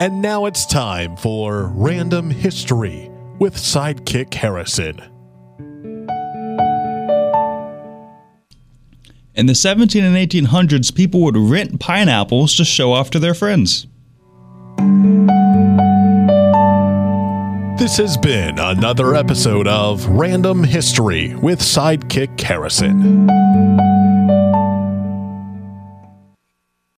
And now it's time for Random History with Sidekick Harrison. In the 17 and 1800s, people would rent pineapples to show off to their friends. This has been another episode of Random History with Sidekick Harrison.